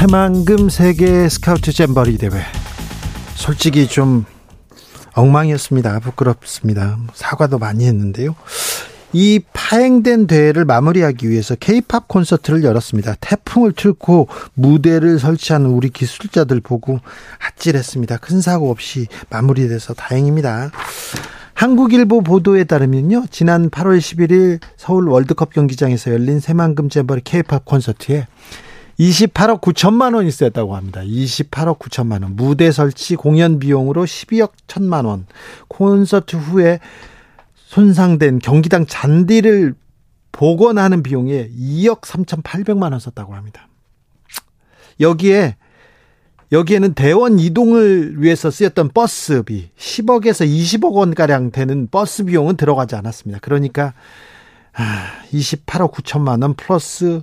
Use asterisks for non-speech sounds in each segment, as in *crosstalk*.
새만금 세계 스카우트 잼버리 대회 솔직히 좀 엉망이었습니다. 부끄럽습니다. 사과도 많이 했는데요. 이 파행된 대회를 마무리하기 위해서 케이팝 콘서트를 열었습니다. 태풍을 틀고 무대를 설치하는 우리 기술자들 보고 아찔했습니다. 큰 사고 없이 마무리돼서 다행입니다. 한국일보 보도에 따르면요. 지난 8월 11일 서울 월드컵 경기장에서 열린 새만금 잼버리 케이팝 콘서트에 28억 9천만 원이 쓰였다고 합니다. 28억 9천만 원. 무대 설치 공연 비용으로 12억 1천만 원. 콘서트 후에 손상된 경기장 잔디를 복원하는 비용에 2억 3,800만 원 썼다고 합니다. 여기에 여기에는 대원 이동을 위해서 쓰였던 버스비 10억에서 20억 원 가량 되는 버스 비용은 들어가지 않았습니다. 그러니까 28억 9천만 원 플러스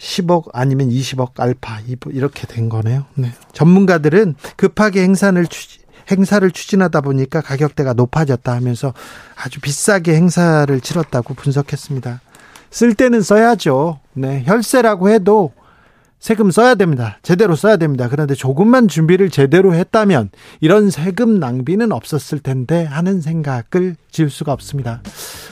10억 아니면 20억 알파 이렇게 된 거네요. 네. 전문가들은 급하게 행사를 추 행사를 추진하다 보니까 가격대가 높아졌다 하면서 아주 비싸게 행사를 치렀다고 분석했습니다. 쓸 때는 써야죠. 네. 혈세라고 해도 세금 써야 됩니다. 제대로 써야 됩니다. 그런데 조금만 준비를 제대로 했다면 이런 세금 낭비는 없었을 텐데 하는 생각을 지을 수가 없습니다.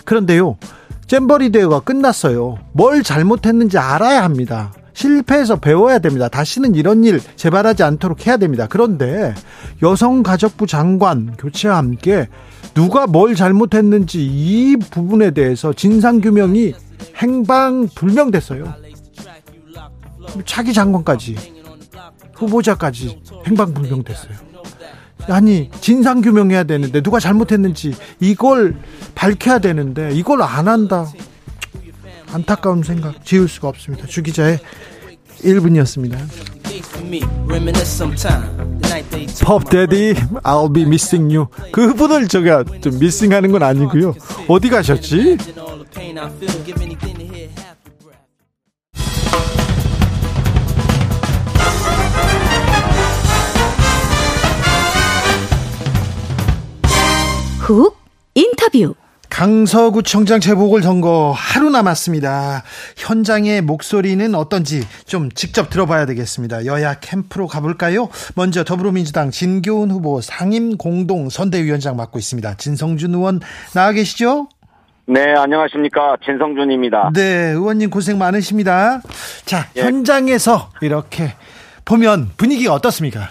그런데요, 잼버리 대회가 끝났어요. 뭘 잘못했는지 알아야 합니다. 실패해서 배워야 됩니다. 다시는 이런 일 재발하지 않도록 해야 됩니다. 그런데 여성가족부 장관 교체와 함께 누가 뭘 잘못했는지 이 부분에 대해서 진상규명이 행방불명됐어요. 차기 장관까지 후보자까지 행방불명됐어요. 아니 진상 규명해야 되는데 누가 잘못했는지 이걸 밝혀야 되는데 이걸 안 한다. 안타까운 생각 지울 수가 없습니다. 주 기자의 1분이었습니다. 펍데디 I'll be missing you 그분을 제가 좀 미싱하는 건 아니고요. 어디 가셨지? 훅 인터뷰 강서구청장 재보궐선거 하루 남았습니다. 현장의 목소리는 어떤지 좀 직접 들어봐야 되겠습니다. 여야 캠프로 가볼까요? 먼저 더불어민주당 진교훈 후보 상임 공동 선대위원장 맡고 있습니다. 진성준 의원 나와 계시죠? 네, 안녕하십니까. 진성준입니다. 네, 의원님 고생 많으십니다. 자, 예. 현장에서 이렇게 보면 분위기가 어떻습니까?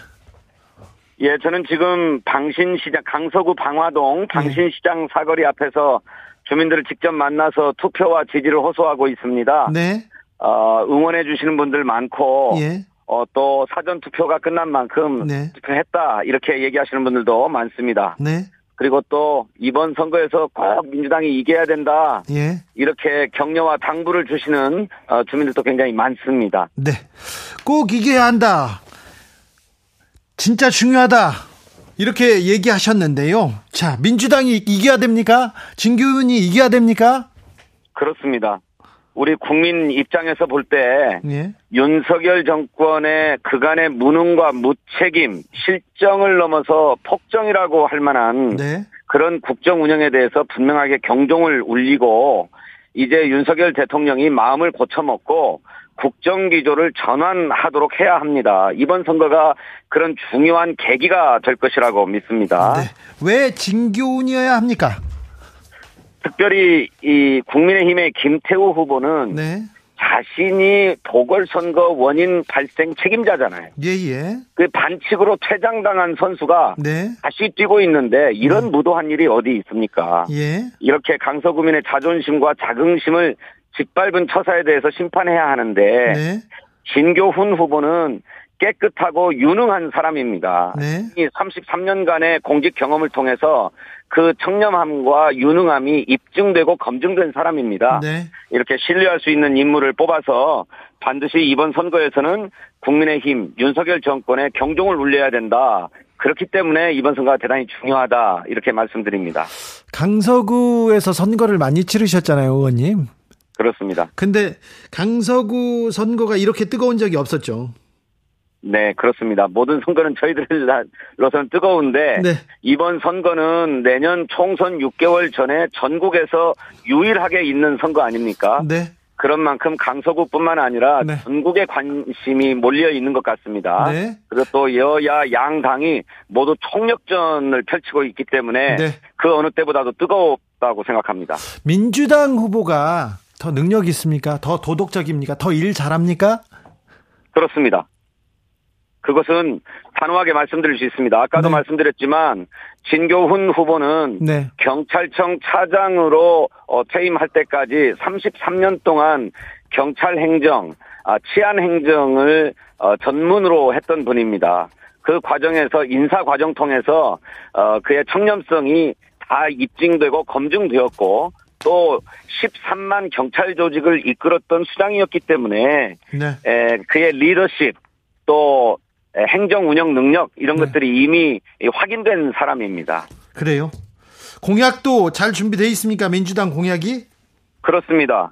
예, 저는 지금 방신시장, 강서구 방화동 방신시장 사거리 앞에서 주민들을 직접 만나서 투표와 지지를 호소하고 있습니다. 네. 어, 응원해 주시는 분들 많고, 예. 어, 또 사전 투표가 끝난 만큼 네. 투표했다 이렇게 얘기하시는 분들도 많습니다. 네. 그리고 또 이번 선거에서 꼭 민주당이 이겨야 된다. 예. 이렇게 격려와 당부를 주시는 어, 주민들도 굉장히 많습니다. 네. 꼭 이겨야 한다. 진짜 중요하다. 이렇게 얘기하셨는데요. 자, 민주당이 이겨야 됩니까? 진규은이 이겨야 됩니까? 그렇습니다. 우리 국민 입장에서 볼때 예. 윤석열 정권의 그간의 무능과 무책임, 실정을 넘어서 폭정이라고 할 만한 네. 그런 국정 운영에 대해서 분명하게 경종을 울리고 이제 윤석열 대통령이 마음을 고쳐먹고 국정 기조를 전환하도록 해야 합니다. 이번 선거가 그런 중요한 계기가 될 것이라고 믿습니다. 네. 왜 진교훈이어야 합니까? 특별히 이 국민의힘의 김태우 후보는 네. 자신이 보궐선거 원인 발생 책임자잖아요. 예예. 예. 그 반칙으로 퇴장당한 선수가 네. 다시 뛰고 있는데 이런 네. 무도한 일이 어디 있습니까? 예. 이렇게 강서구민의 자존심과 자긍심을 짓밟은 처사에 대해서 심판해야 하는데 네. 진교훈 후보는 깨끗하고 유능한 사람입니다. 네. 이 33년간의 공직 경험을 통해서 그 청렴함과 유능함이 입증되고 검증된 사람입니다. 네. 이렇게 신뢰할 수 있는 인물을 뽑아서 반드시 이번 선거에서는 국민의힘 윤석열 정권의 경종을 울려야 된다. 그렇기 때문에 이번 선거가 대단히 중요하다 이렇게 말씀드립니다. 강서구에서 선거를 많이 치르셨잖아요, 의원님. 그렇습니다. 근데 강서구 선거가 이렇게 뜨거운 적이 없었죠. 네, 그렇습니다. 모든 선거는 저희들로서는 뜨거운데 네. 이번 선거는 내년 총선 6개월 전에 전국에서 유일하게 있는 선거 아닙니까? 네. 그런 만큼 강서구뿐만 아니라 네. 전국의 관심이 몰려 있는 것 같습니다. 네. 그리고 또 여야 양당이 모두 총력전을 펼치고 있기 때문에 네. 그 어느 때보다도 뜨겁다고 생각합니다. 민주당 후보가 더 능력 있습니까? 더 도덕적입니까? 더 일 잘합니까? 그렇습니다. 그것은 단호하게 말씀드릴 수 있습니다. 아까도 네. 말씀드렸지만 진교훈 후보는 네. 경찰청 차장으로 어, 퇴임할 때까지 33년 동안 경찰 행정, 아, 치안 행정을 어, 전문으로 했던 분입니다. 그 과정에서 인사 과정 통해서 어, 그의 청렴성이 다 입증되고 검증되었고 또 13만 경찰 조직을 이끌었던 수장이었기 때문에 네. 에, 그의 리더십 또 행정 운영 능력 이런 네. 것들이 이미 확인된 사람입니다. 그래요? 공약도 잘 준비되어 있습니까? 민주당 공약이? 그렇습니다.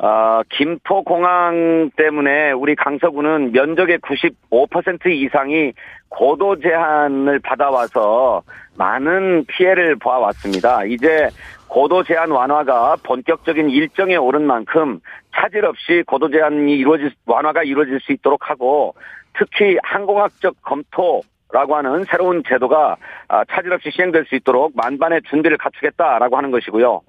어, 김포공항 때문에 우리 강서구는 면적의 95% 이상이 고도 제한을 받아와서 많은 피해를 보아왔습니다. 이제 고도 제한 완화가 본격적인 일정에 오른 만큼 차질 없이 고도 제한이 이루어질 완화가 이루어질 수 있도록 하고 특히 항공학적 검토 라고 하는 새로운 제도가 아, 차질 없이 시행될 수 있도록 만반의 준비를 갖추겠다라고 하는 것이고요.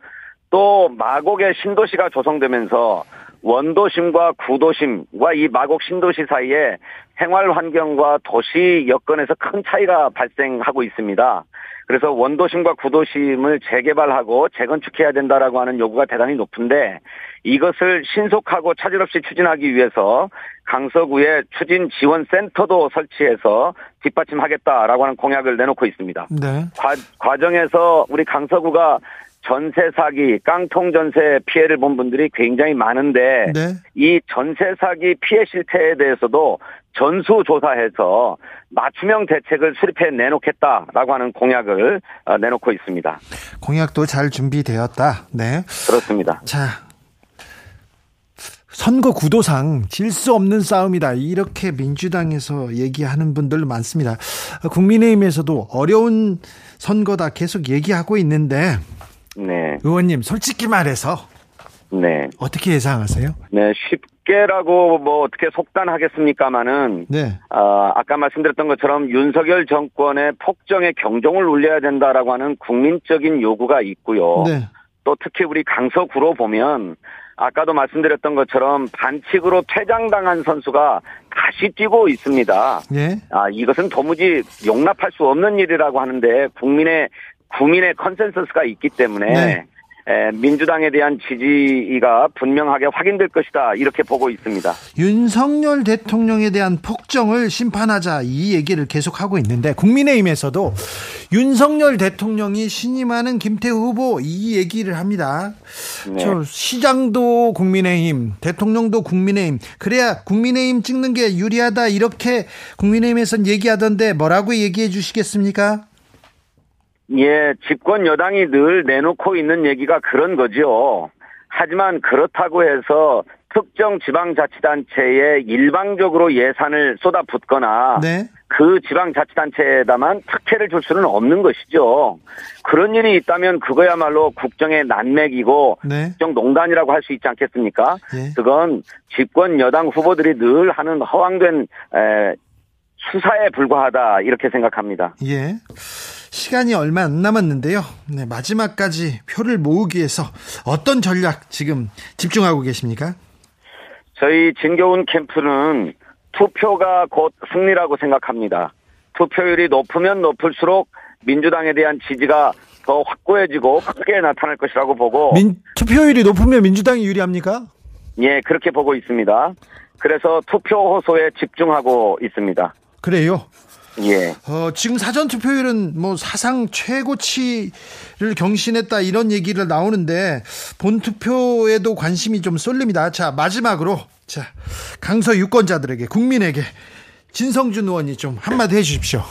또 마곡의 신도시가 조성되면서 원도심과 구도심과 이 마곡 신도시 사이에 생활 환경과 도시 여건에서 큰 차이가 발생하고 있습니다. 그래서 원도심과 구도심을 재개발하고 재건축해야 된다라고 하는 요구가 대단히 높은데 이것을 신속하고 차질 없이 추진하기 위해서 강서구에 추진 지원 센터도 설치해서 뒷받침하겠다라고 하는 공약을 내놓고 있습니다. 네. 과, 과정에서 우리 강서구가 전세 사기, 깡통 전세 피해를 본 분들이 굉장히 많은데 네. 이 전세 사기 피해 실태에 대해서도 전수 조사해서 맞춤형 대책을 수립해 내놓겠다라고 하는 공약을 어, 내놓고 있습니다. 공약도 잘 준비되었다. 네. 그렇습니다. 자, 선거 구도상 질 수 없는 싸움이다. 이렇게 민주당에서 얘기하는 분들 많습니다. 국민의힘에서도 어려운 선거다 계속 얘기하고 있는데 네. 의원님 솔직히 말해서 네. 어떻게 예상하세요? 네, 쉽게라고 뭐 어떻게 속단하겠습니까마는 네. 어, 아까 말씀드렸던 것처럼 윤석열 정권의 폭정에 경종을 울려야 된다라고 하는 국민적인 요구가 있고요. 네. 또 특히 우리 강서구로 보면 아까도 말씀드렸던 것처럼 반칙으로 퇴장당한 선수가 다시 뛰고 있습니다. 예? 아, 이것은 도무지 용납할 수 없는 일이라고 하는데 국민의 국민의 consensus가 있기 때문에 네. 민주당에 대한 지지가 분명하게 확인될 것이다 이렇게 보고 있습니다. 윤석열 대통령에 대한 폭정을 심판하자 이 얘기를 계속하고 있는데 국민의힘에서도 윤석열 대통령이 신임하는 김태우 후보 이 얘기를 합니다. 네. 저 시장도 국민의힘, 대통령도 국민의힘. 그래야 국민의힘 찍는 게 유리하다 이렇게 국민의힘에선 얘기하던데 뭐라고 얘기해 주시겠습니까? 예, 집권 여당이 늘 내놓고 있는 얘기가 그런 거죠. 하지만 그렇다고 해서 특정 지방자치단체에 일방적으로 예산을 쏟아붓거나 네. 그 지방자치단체에다만 특혜를 줄 수는 없는 것이죠. 그런 일이 있다면 그거야말로 국정의 난맥이고 네. 국정 농단이라고 할 수 있지 않겠습니까? 네. 그건 집권 여당 후보들이 늘 하는 허황된 에, 수사에 불과하다 이렇게 생각합니다. 예. 시간이 얼마 안 남았는데요. 네, 마지막까지 표를 모으기 위해서 어떤 전략 지금 집중하고 계십니까? 저희 진교훈 캠프는 투표가 곧 승리라고 생각합니다. 투표율이 높으면 높을수록 민주당에 대한 지지가 더 확고해지고 크게 나타날 것이라고 보고 민, 투표율이 높으면 민주당이 유리합니까? 예, 그렇게 보고 있습니다. 그래서 투표 호소에 집중하고 있습니다. 그래요? 예. 어, 지금 사전 투표율은 뭐 사상 최고치를 경신했다 이런 얘기를 나오는데 본 투표에도 관심이 좀 쏠립니다. 자, 마지막으로 자, 강서 유권자들에게 국민에게 진성준 의원이 좀 한마디 해 주십시오.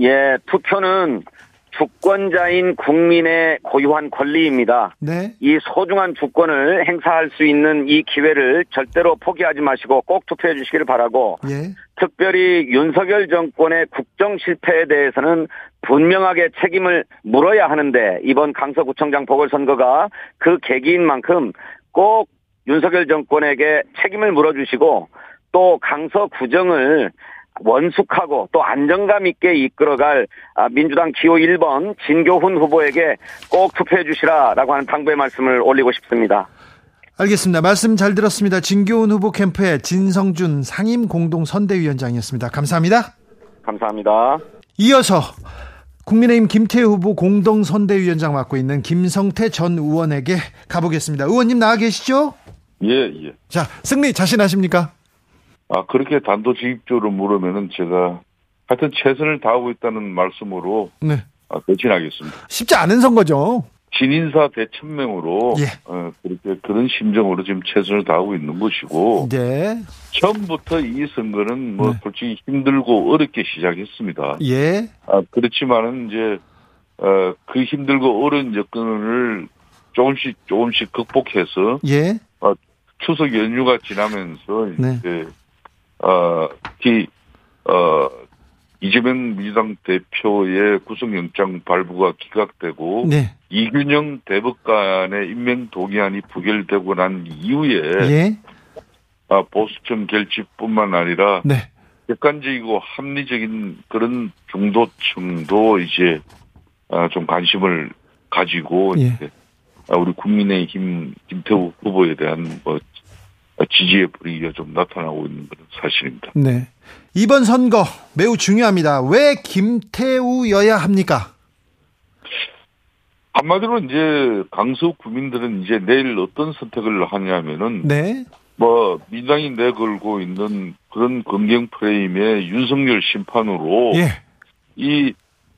예, 투표는 주권자인 국민의 고유한 권리입니다. 네. 이 소중한 주권을 행사할 수 있는 이 기회를 절대로 포기하지 마시고 꼭 투표해 주시기를 바라고 예. 특별히 윤석열 정권의 국정 실패에 대해서는 분명하게 책임을 물어야 하는데 이번 강서구청장 보궐선거가 그 계기인 만큼 꼭 윤석열 정권에게 책임을 물어주시고 또 강서구정을 원숙하고 또 안정감 있게 이끌어갈 아, 민주당 기호 1번 진교훈 후보에게 꼭 투표해 주시라라고 하는 당부의 말씀을 올리고 싶습니다. 알겠습니다. 말씀 잘 들었습니다. 진교훈 후보 캠프의 진성준 상임 공동 선대위원장이었습니다. 감사합니다. 감사합니다. 이어서 국민의힘 김태우 후보 공동 선대위원장 맡고 있는 김성태 전 의원에게 가보겠습니다. 의원님 나와 계시죠? 예, 예. 자, 승리 자신하십니까? 아, 그렇게 단도직입적으로 물으면은 제가 하여튼 최선을 다하고 있다는 말씀으로 네. 아, 대신하겠습니다. 쉽지 않은 선거죠. 진인사 대천명으로 예. 어, 그렇게 그런 심정으로 지금 최선을 다하고 있는 것이고 네. 처음부터 이 선거는 뭐 네. 솔직히 힘들고 어렵게 시작했습니다. 예. 아, 그렇지만은 이제 어, 그 힘들고 어려운 여건을 조금씩 조금씩 극복해서 예. 어, 추석 연휴가 지나면서 네. 이제 어, 특히, 어, 이재명 민주당 대표의 구속영장 발부가 기각되고 네. 이균영 대법관의 임명 동의안이 부결되고 난 이후에 예. 아, 보수층 결집뿐만 아니라 네. 객관적이고 합리적인 그런 중도층도 이제 아, 좀 관심을 가지고 예. 아, 우리 국민의힘 김태우 후보에 대한 뭐 지지의 불이가 좀 나타나고 있는 것은 사실입니다. 네. 이번 선거 매우 중요합니다. 왜 김태우여야 합니까? 한마디로 이제 강서 구민들은 이제 내일 어떤 선택을 하냐면은 네. 뭐 민당이 내걸고 있는 그런 검경 프레임의 윤석열 심판으로 예. 이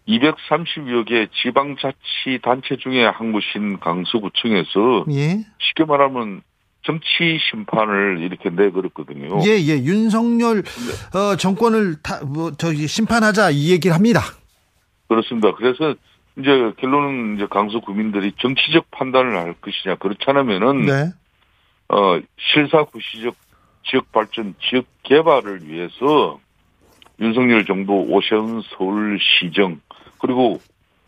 230여 개 지방자치 단체 중에 한 곳인 강서구청에서 예. 쉽게 말하면 정치 심판을 이렇게 내걸었거든요. 예, 예. 윤석열 어, 정권을 다, 뭐, 저기 심판하자 이 얘기를 합니다. 그렇습니다. 그래서 이제 결론은 이제 강서 구민들이 정치적 판단을 할 것이냐 그렇지 않으면은 네. 어 실사 구시적 지역 발전, 지역 개발을 위해서 윤석열 정부 오세훈 서울시정 그리고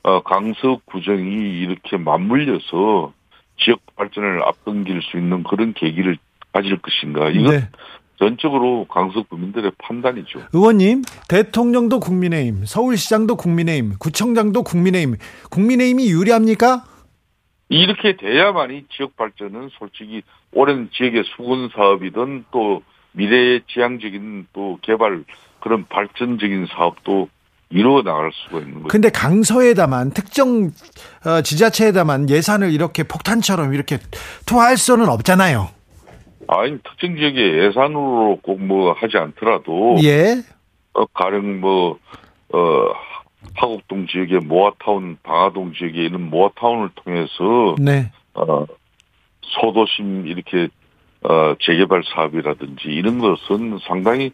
어 강서 구정이 이렇게 맞물려서 지역 발전을 앞당길 수 있는 그런 계기를 가질 것인가. 이건 네. 전적으로 강서 구민들의 판단이죠. 의원님, 대통령도 국민의힘, 서울시장도 국민의힘, 구청장도 국민의힘, 국민의힘이 유리합니까? 이렇게 돼야만이 지역 발전은 솔직히 오랜 지역의 수건 사업이든 또 미래의 지향적인 또 개발 그런 발전적인 사업도 이루어 나갈 수가 있는 거죠. 근데 강서에다만 특정 어, 지자체에다만 예산을 이렇게 폭탄처럼 이렇게 투하할 수는 없잖아요. 아니 특정 지역의 예산으로 꼭 뭐 하지 않더라도 예. 어, 가령 뭐 어, 화곡동 지역의 모아타운, 방화동 지역에 있는 모아타운을 통해서 네. 어, 소도심 이렇게 어, 재개발 사업이라든지 이런 것은 상당히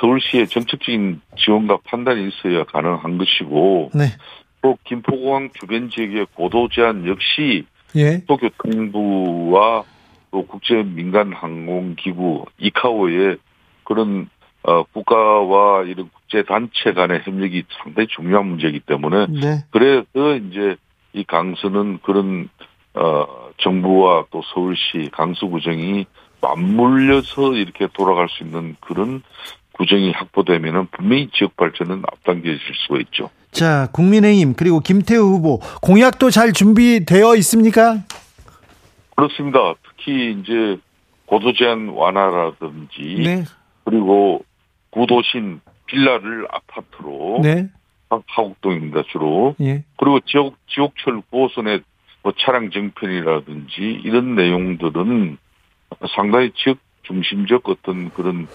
서울시의 정책적인 지원과 판단이 있어야 가능한 것이고 네. 또 김포공항 주변 지역의 고도 제한 역시 예. 또 교통부와 또 국제 민간 항공 기구 이카오의 그런 어, 국가와 이런 국제 단체 간의 협력이 상당히 중요한 문제이기 때문에 네. 그래서 이제 이 강서는 그런 어 정부와 또 서울시 강서구정이 맞물려서 이렇게 돌아갈 수 있는 그런 구정이 확보되면은 분명히 지역 발전은 앞당겨질 수가 있죠. 자, 국민의힘 그리고 김태우 후보 공약도 잘 준비되어 있습니까? 그렇습니다. 특히 이제 고도 제한 완화라든지 네. 그리고 구도심 빌라를 아파트로 네. 하곡동입니다 주로. 예. 그리고 지옥 지옥철 9호선의 뭐 차량 정편이라든지 이런 내용들은 상당히 지역 중심적 어떤 그런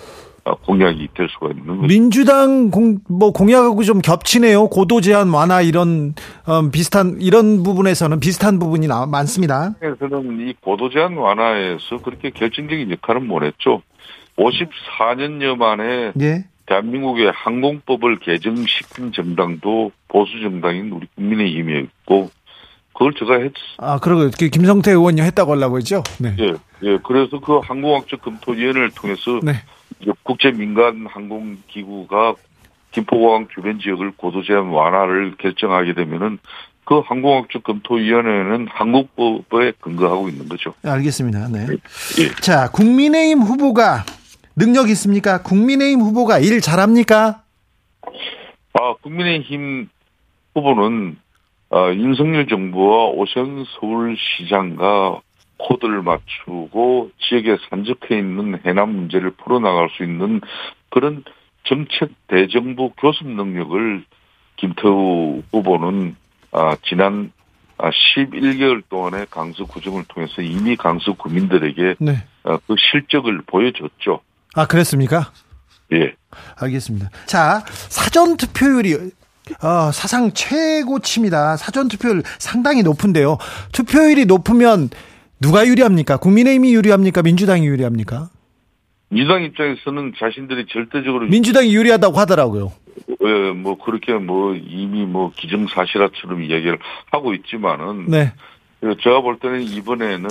어, 공약이 될 수가 있는 거죠. 민주당 공, 뭐 공약하고 좀 겹치네요. 고도 제한 완화 이런 음, 비슷한 이런 부분에서는 비슷한 부분이 나, 많습니다. 그래서는 이 고도 제한 완화에서 그렇게 결정적인 역할은 못했죠. 54년여 만에 예. 대한민국의 항공법을 개정시킨 정당도 보수 정당인 우리 국민의힘이었고 그걸 제가 했. 아, 그러고 김성태 의원이 했다고 하려고 했죠? 네. 예, 예. 그래서 그 항공학적 검토위원회를 통해서 네. 국제 민간 항공기구가 김포공항 주변 지역을 고도 제한 완화를 결정하게 되면은 그 항공학적 검토위원회는 한국법에 근거하고 있는 거죠. 네, 알겠습니다. 네. 예. 자, 국민의힘 후보가 능력 있습니까? 국민의힘 후보가 일 잘합니까? 아, 국민의힘 후보는 어, 윤석열 정부와 오션 서울시장과 코드를 맞추고 지역에 산적해 있는 해남 문제를 풀어나갈 수 있는 그런 정책 대정부 교섭 능력을 김태우 후보는 아, 지난 11개월 아, 동안의 강서 구정을 통해서 이미 강서 구민들에게 네. 아, 그 실적을 보여줬죠. 아, 그랬습니까? 예. 알겠습니다. 자, 사전 투표율이 어, 사상 최고치입니다. 사전 투표율 상당히 높은데요. 투표율이 높으면 누가 유리합니까? 국민의힘이 유리합니까? 민주당이 유리합니까? 민주당 입장에서는 자신들이 절대적으로 민주당이 유리하다고 하더라고요. 예, 뭐 그렇게 뭐 이미 뭐 기정사실화처럼 이야기를 하고 있지만은 네. 제가 볼 때는 이번에는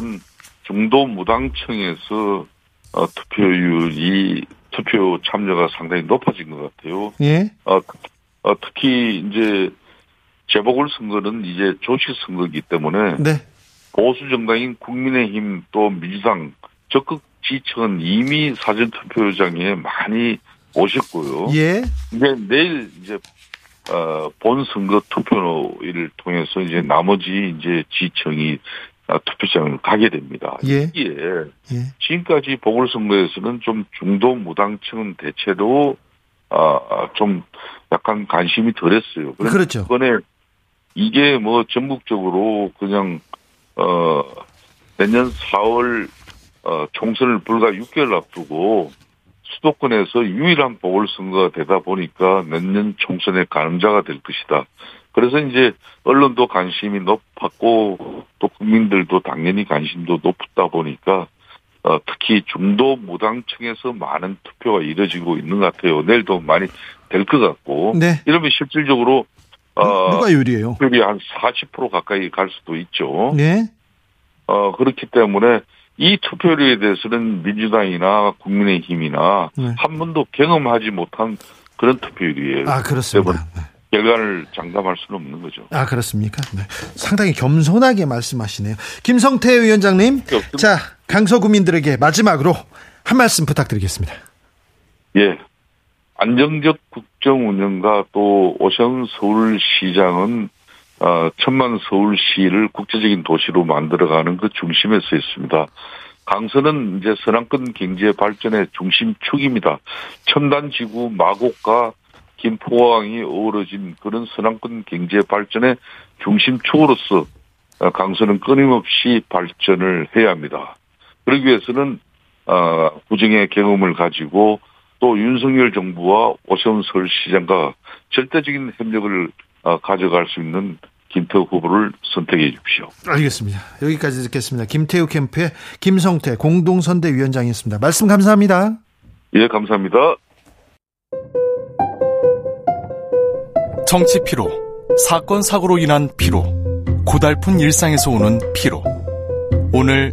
중도 무당청에서 어, 투표율이 투표 참여가 상당히 높아진 것 같아요. 예. 어, 어, 특히 이제 재보궐 선거는 이제 조직 선거이기 때문에 네. 보수 정당인 국민의힘 또 민주당 적극 지층은 이미 사전 투표장에 많이 오셨고요. 예. 이제 내일 이제 어, 본 선거 투표를 통해서 이제 나머지 이제 지층이 어, 투표장을 가게 됩니다. 예. 이게 예. 지금까지 보궐선거에서는 좀 중도 무당층은 대체로 아, 좀 약간 관심이 덜했어요. 그렇죠. 이번에 이게 뭐 전국적으로 그냥 어 내년 4월 어 총선을 불과 6개월 앞두고 수도권에서 유일한 보궐선거가 되다 보니까 내년 총선의 가늠자가 될 것이다. 그래서 이제 언론도 관심이 높았고 또 국민들도 당연히 관심도 높다 보니까 어, 특히 중도 무당층에서 많은 투표가 이뤄지고 있는 것 같아요. 내일도 많이 될 것 같고. 네. 이러면 실질적으로 어, 누가 유리해요? 투표율이 한 40% 가까이 갈 수도 있죠. 네. 어 그렇기 때문에 이 투표율에 대해서는 민주당이나 국민의힘이나 네. 한 번도 경험하지 못한 그런 투표율이에요. 아 그렇습니다. 결과를 장담할 수는 없는 거죠. 아 그렇습니까? 네. 상당히 겸손하게 말씀하시네요. 김성태 위원장님, 자 강서 구민들에게 마지막으로 한 말씀 부탁드리겠습니다. 예, 안정적 국정 운영과 또 오션 서울시장은 어, 천만 서울시를 국제적인 도시로 만들어가는 그 중심에 서 있습니다. 강서는 이제 서남권 경제 발전의 중심축입니다. 첨단 지구 마곡과 김포항이 어우러진 그런 서남권 경제 발전의 중심축으로서 강서는 끊임없이 발전을 해야 합니다. 그러기 위해서는 어, 구정의 경험을 가지고 또 윤석열 정부와 오세훈 서울시장과 절대적인 협력을 어, 가져갈 수 있는 김태우 후보를 선택해 주십시오. 알겠습니다. 여기까지 듣겠습니다. 김태우 캠프의 김성태 공동선대위원장이었습니다. 말씀 감사합니다. 예, 감사합니다. 정치 피로, 사건 사고로 인한 피로, 고달픈 일상에서 오는 피로. 오늘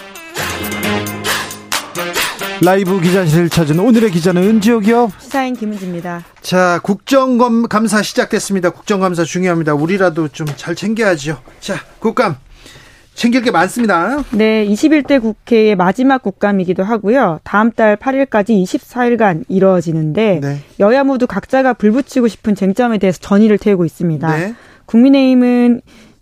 라이브 기자실을 찾은 오늘의 기자는 은지옥이요. 시사인 김은지입니다. 자, 국정감사 시작됐습니다. 국정감사 중요합니다. 우리라도 좀 잘 챙겨야죠. 자, 국감. 챙길 게 많습니다. 네, 21대 국회의 마지막 국감이기도 하고요. 다음 달 8일까지 24일간 이루어지는데 네. 여야 모두 각자가 불붙이고 싶은 쟁점에 대해서 전의를 태우고 있습니다. 네. 국민의힘은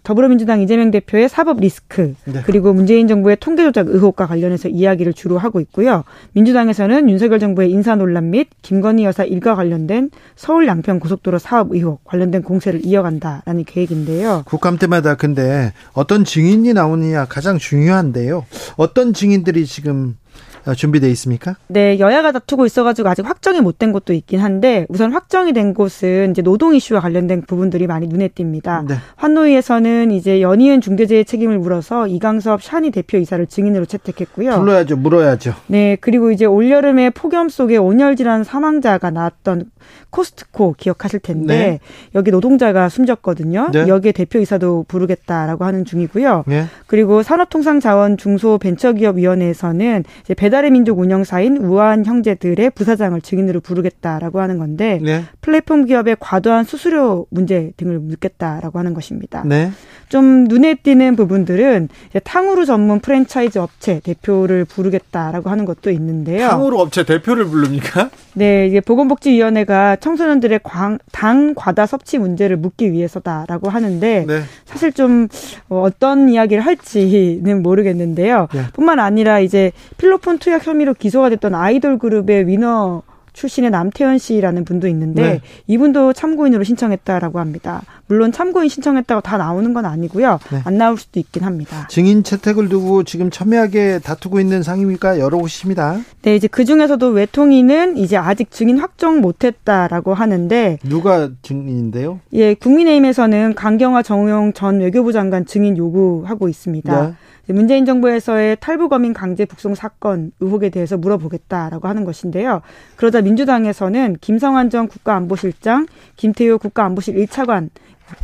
더불어민주당 이재명 대표의 사법 리스크 네. 그리고 문재인 정부의 통계 조작 의혹과 관련해서 이야기를 주로 하고 있고요. 민주당에서는 윤석열 정부의 인사 논란 및 김건희 여사 일과 관련된 서울 양평 고속도로 사업 의혹 관련된 공세를 이어간다라는 계획인데요. 국감 때마다 근데 어떤 증인이 나오느냐 가장 중요한데요. 어떤 증인들이 지금 어, 준비돼 있습니까? 네, 여야가 다투고 있어가지고 아직 확정이 못된 곳도 있긴 한데 우선 확정이 된 곳은 이제 노동 이슈와 관련된 부분들이 많이 눈에 띕니다. 네. 환노위에서는 이제 연이은 중대재해 책임을 물어서 이강섭 샤니 대표 이사를 증인으로 채택했고요. 불러야죠, 물어야죠. 네, 그리고 이제 올 여름에 폭염 속에 온열 질환 사망자가 나왔던 코스트코 기억하실 텐데 네. 여기 노동자가 숨졌거든요. 네. 여기에 대표 이사도 부르겠다라고 하는 중이고요. 네. 그리고 산업통상자원 중소벤처기업위원회에서는 이제 배달의 민족 운영사인 우한 형제들의 부사장을 증인으로 부르겠다라고 하는 건데 네. 플랫폼 기업의 과도한 수수료 문제 등을 묻겠다라고 하는 것입니다. 네. 좀 눈에 띄는 부분들은 탕후루 전문 프랜차이즈 업체 대표를 부르겠다라고 하는 것도 있는데요. 탕후루 업체 대표를 부릅니까? 네, 이게 보건복지위원회가 청소년들의 광, 당 과다 섭취 문제를 묻기 위해서다라고 하는데 네. 사실 좀 어떤 이야기를 할지는 모르겠는데요. 네. 뿐만 아니라 이제 필로폰 투약 혐의로 기소가 됐던 아이돌 그룹의 위너 출신의 남태현 씨라는 분도 있는데 네. 이분도 참고인으로 신청했다라고 합니다. 물론 참고인 신청했다고 다 나오는 건 아니고요. 네. 안 나올 수도 있긴 합니다. 증인 채택을 두고 지금 첨예하게 다투고 있는 상임위가 여러 곳입니다. 네, 이제 그 중에서도 외통위는 이제 아직 증인 확정 못했다라고 하는데 누가 증인인데요? 예, 국민의힘에서는 강경화 정우영 전 외교부 장관 증인 요구하고 있습니다. 네. 문재인 정부에서의 탈북어민 강제 북송 사건 의혹에 대해서 물어보겠다라고 하는 것인데요. 그러자 민주당에서는 김성환 전 국가안보실장, 김태효 국가안보실 1차관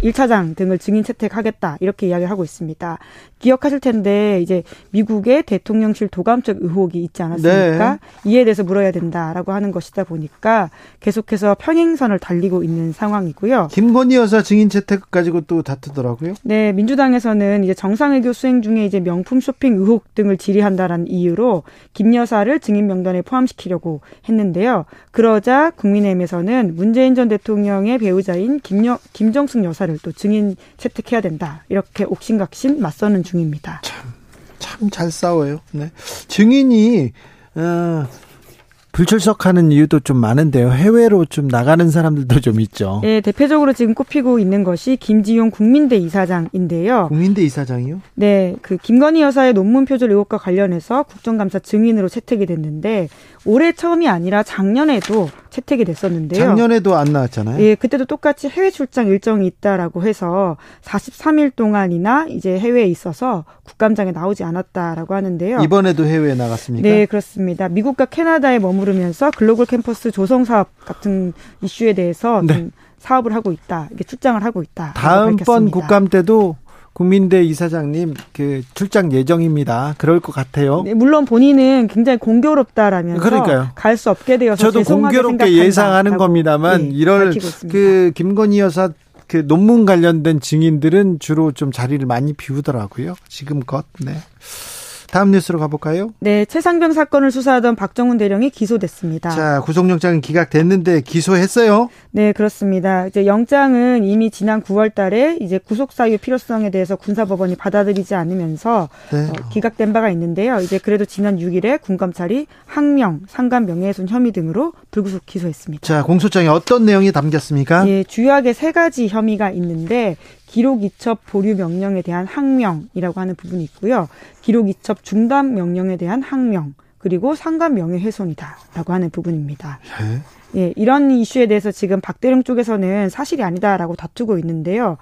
1차장 등을 증인 채택하겠다 이렇게 이야기를 하고 있습니다. 기억하실 텐데 이제 미국의 대통령실 도감적 의혹이 있지 않았습니까? 네. 이에 대해서 물어야 된다라고 하는 것이다 보니까 계속해서 평행선을 달리고 있는 상황이고요. 김건희 여사 증인 채택 가지고 또 다투더라고요. 네, 민주당에서는 이제 정상외교 수행 중에 이제 명품 쇼핑 의혹 등을 질의한다라는 이유로 김 여사를 증인 명단에 포함시키려고 했는데요. 그러자 국민의힘에서는 문재인 전 대통령의 배우자인 김여, 김정숙 여사를 또 증인 채택해야 된다 이렇게 옥신각신 맞서는 중. 중입니다. 참, 참 잘 싸워요. 네. 증인이, 어, 불출석하는 이유도 좀 많은데요. 해외로 좀 나가는 사람들도 좀 있죠. 네, 대표적으로 지금 꼽히고 있는 것이 김지용 국민대 이사장인데요. 국민대 이사장이요? 네, 그 김건희 여사의 논문 표절 의혹과 관련해서 국정감사 증인으로 채택이 됐는데 올해 처음이 아니라 작년에도 채택이 됐었는데요. 작년에도 안 나왔잖아요. 예, 그때도 똑같이 해외 출장 일정이 있다라고 해서 43일 동안이나 이제 해외에 있어서 국감장에 나오지 않았다라고 하는데요. 이번에도 해외에 나갔습니까? 네, 그렇습니다. 미국과 캐나다에 머무르면서 글로벌 캠퍼스 조성 사업 같은 이슈에 대해서 네. 사업을 하고 있다. 이게 출장을 하고 있다. 다음번 국감 때도 국민대 이사장님 그 출장 예정입니다. 그럴 것 같아요. 네, 물론 본인은 굉장히 공교롭다라면서 그러니까요. 갈 수 없게 되어서 저도 공교롭게 예상하는 겁니다만 네, 1월 그 김건희 여사 그 논문 관련된 증인들은 주로 좀 자리를 많이 비우더라고요. 지금껏. 네. 다음 뉴스로 가볼까요? 네, 최상병 사건을 수사하던 박정훈 대령이 기소됐습니다. 자, 구속영장은 기각됐는데 기소했어요? 네, 그렇습니다. 이제 영장은 이미 지난 9월달에 이제 구속 사유 필요성에 대해서 군사법원이 받아들이지 않으면서 네. 어, 기각된 바가 있는데요. 이제 그래도 지난 6일에 군검찰이 항명, 상감 명예훼손 혐의 등으로 불구속 기소했습니다. 자, 공소장에 어떤 내용이 담겼습니까? 예, 주요하게 세 가지 혐의가 있는데 기록 이첩 보류 명령에 대한 항명이라고 하는 부분이 있고요. 기록 이첩 중단 명령에 대한 항명 그리고 상관 명예훼손이다라고 하는 부분입니다. 예. 예, 이런 이슈에 대해서 지금 박대령 쪽에서는 사실이 아니다라고 다투고 있는데요.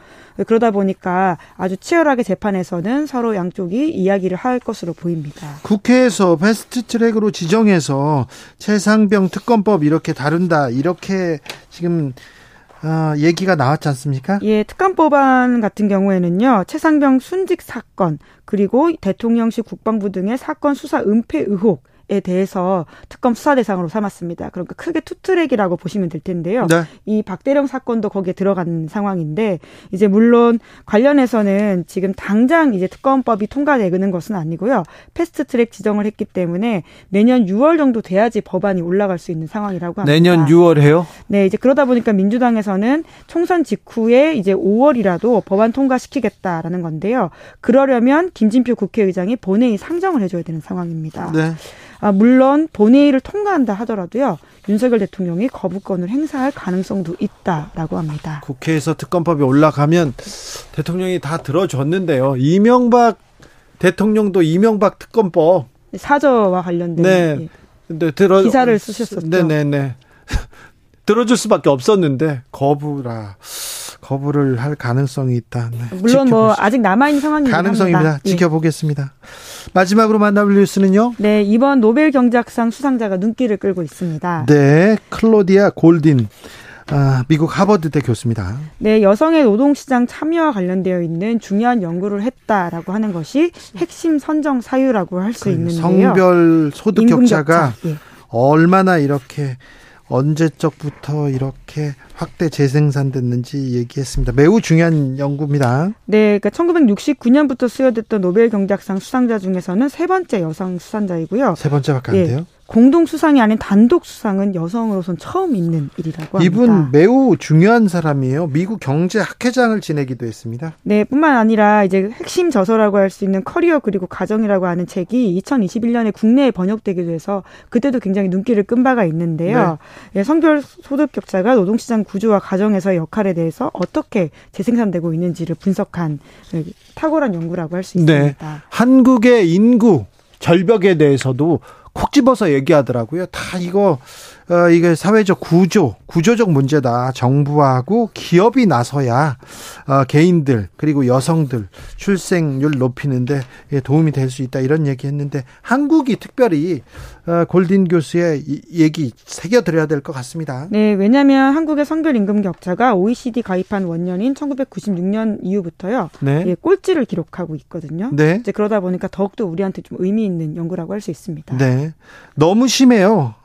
그러다 보니까 아주 치열하게 재판에서는 서로 양쪽이 이야기를 할 것으로 보입니다. 국회에서 fast track으로 지정해서 채상병 특검법 이렇게 다룬다. 이렇게 지금 어, 얘기가 나왔지 않습니까? 예, 특검법안 같은 경우에는요, 채상병 순직 사건, 그리고 대통령실 국방부 등의 사건 수사 은폐 의혹, 에 대해서 특검 수사 대상으로 삼았습니다. 그러니까 크게 two-track이라고 보시면 될 텐데요. 네. 이 박대령 사건도 거기에 들어간 상황인데 이제 물론 관련해서는 지금 당장 이제 특검법이 통과되는 것은 아니고요. fast track 지정을 했기 때문에 내년 6월 정도 돼야지 법안이 올라갈 수 있는 상황이라고 합니다. 내년 6월에요? 네, 이제 그러다 보니까 민주당에서는 총선 직후에 이제 5월이라도 법안 통과시키겠다라는 건데요. 그러려면 김진표 국회의장이 본회의 상정을 해줘야 되는 상황입니다. 네. 아, 물론 본회의를 통과한다 하더라도요. 윤석열 대통령이 거부권을 행사할 가능성도 있다라고 합니다. 국회에서 특검법이 올라가면 대통령이 다 들어줬는데요. 이명박 대통령도 이명박 특검법 사저와 관련된 네. 예. 근데 들어 기사를 쓰셨었죠. 네네네. *laughs* 들어줄 수밖에 없었는데 거부라. 거부를 할 가능성이 있다. 네. 물론 뭐 아직 남아 있는 상황이 가능성입니다. 예. 지켜보겠습니다. 마지막으로 만나볼 뉴스는요. 네, 이번 노벨 경제학상 수상자가 눈길을 끌고 있습니다. 네, 클로디아 골딘. 아, 미국 하버드대 교수입니다. 네, 여성의 노동시장 참여와 관련되어 있는 중요한 연구를 했다라고 하는 것이 핵심 선정 사유라고 할수 그 있는데요. 성별 소득 격차가 예. 얼마나 이렇게 언제적부터 이렇게 확대 재생산됐는지 얘기했습니다. 매우 중요한 연구입니다. 네, 그러니까 1969년부터 수여됐던 노벨 경제학상 수상자 중에서는 세 번째 여성 수상자이고요. 세 번째밖에 안 예, 돼요? 공동 수상이 아닌 단독 수상은 여성으로선 처음 있는 일이라고 합니다. 이분 매우 중요한 사람이에요. 미국 경제 학회장을 지내기도 했습니다. 네, 뿐만 아니라 이제 핵심 저서라고 할 수 있는 커리어 그리고 가정이라고 하는 책이 2021년에 국내에 번역되기도 해서 그때도 굉장히 눈길을 끈 바가 있는데요. 네. 예, 성별 소득 격차가 노동시장 구조와 가정에서의 역할에 대해서 어떻게 재생산되고 있는지를 분석한 탁월한 연구라고 할수 네. 있습니다. 네. 한국의 인구 절벽에 대해서도 콕 집어서 얘기하더라고요. 다 이거 어, 이게 사회적 구조, 구조적 문제다. 정부하고 기업이 나서야 어, 개인들 그리고 여성들 출생률 높이는데 도움이 될 수 있다 이런 얘기했는데 한국이 특별히 어, 골딘 교수의 이, 얘기 새겨드려야 될 것 같습니다. 네, 왜냐하면 한국의 성별 임금 격차가 OECD 가입한 원년인 1996년 이후부터요, 네. 예, 꼴찌를 기록하고 있거든요. 네. 이제 그러다 보니까 더욱더 우리한테 좀 의미 있는 연구라고 할 수 있습니다. 네, 너무 심해요.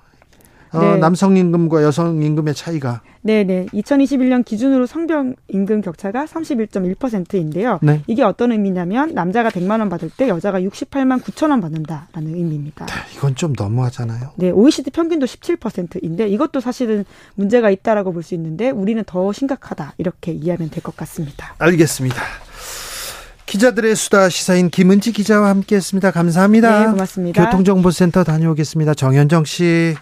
어, 네. 남성 임금과 여성 임금의 차이가. 네, 네. 2021년 기준으로 성별 임금 격차가 31.1%인데요. 네. 이게 어떤 의미냐면 남자가 100만 원 받을 때 여자가 68만 9천 원 받는다라는 의미입니다. 네, 이건 좀 너무하잖아요. 네, OECD 평균도 17%인데 이것도 사실은 문제가 있다라고 볼 수 있는데 우리는 더 심각하다 이렇게 이해하면 될 것 같습니다. 알겠습니다. 기자들의 수다 시사인 김은지 기자와 함께했습니다. 감사합니다. 네, 고맙습니다. 교통정보센터 다녀오겠습니다. 정현정 씨.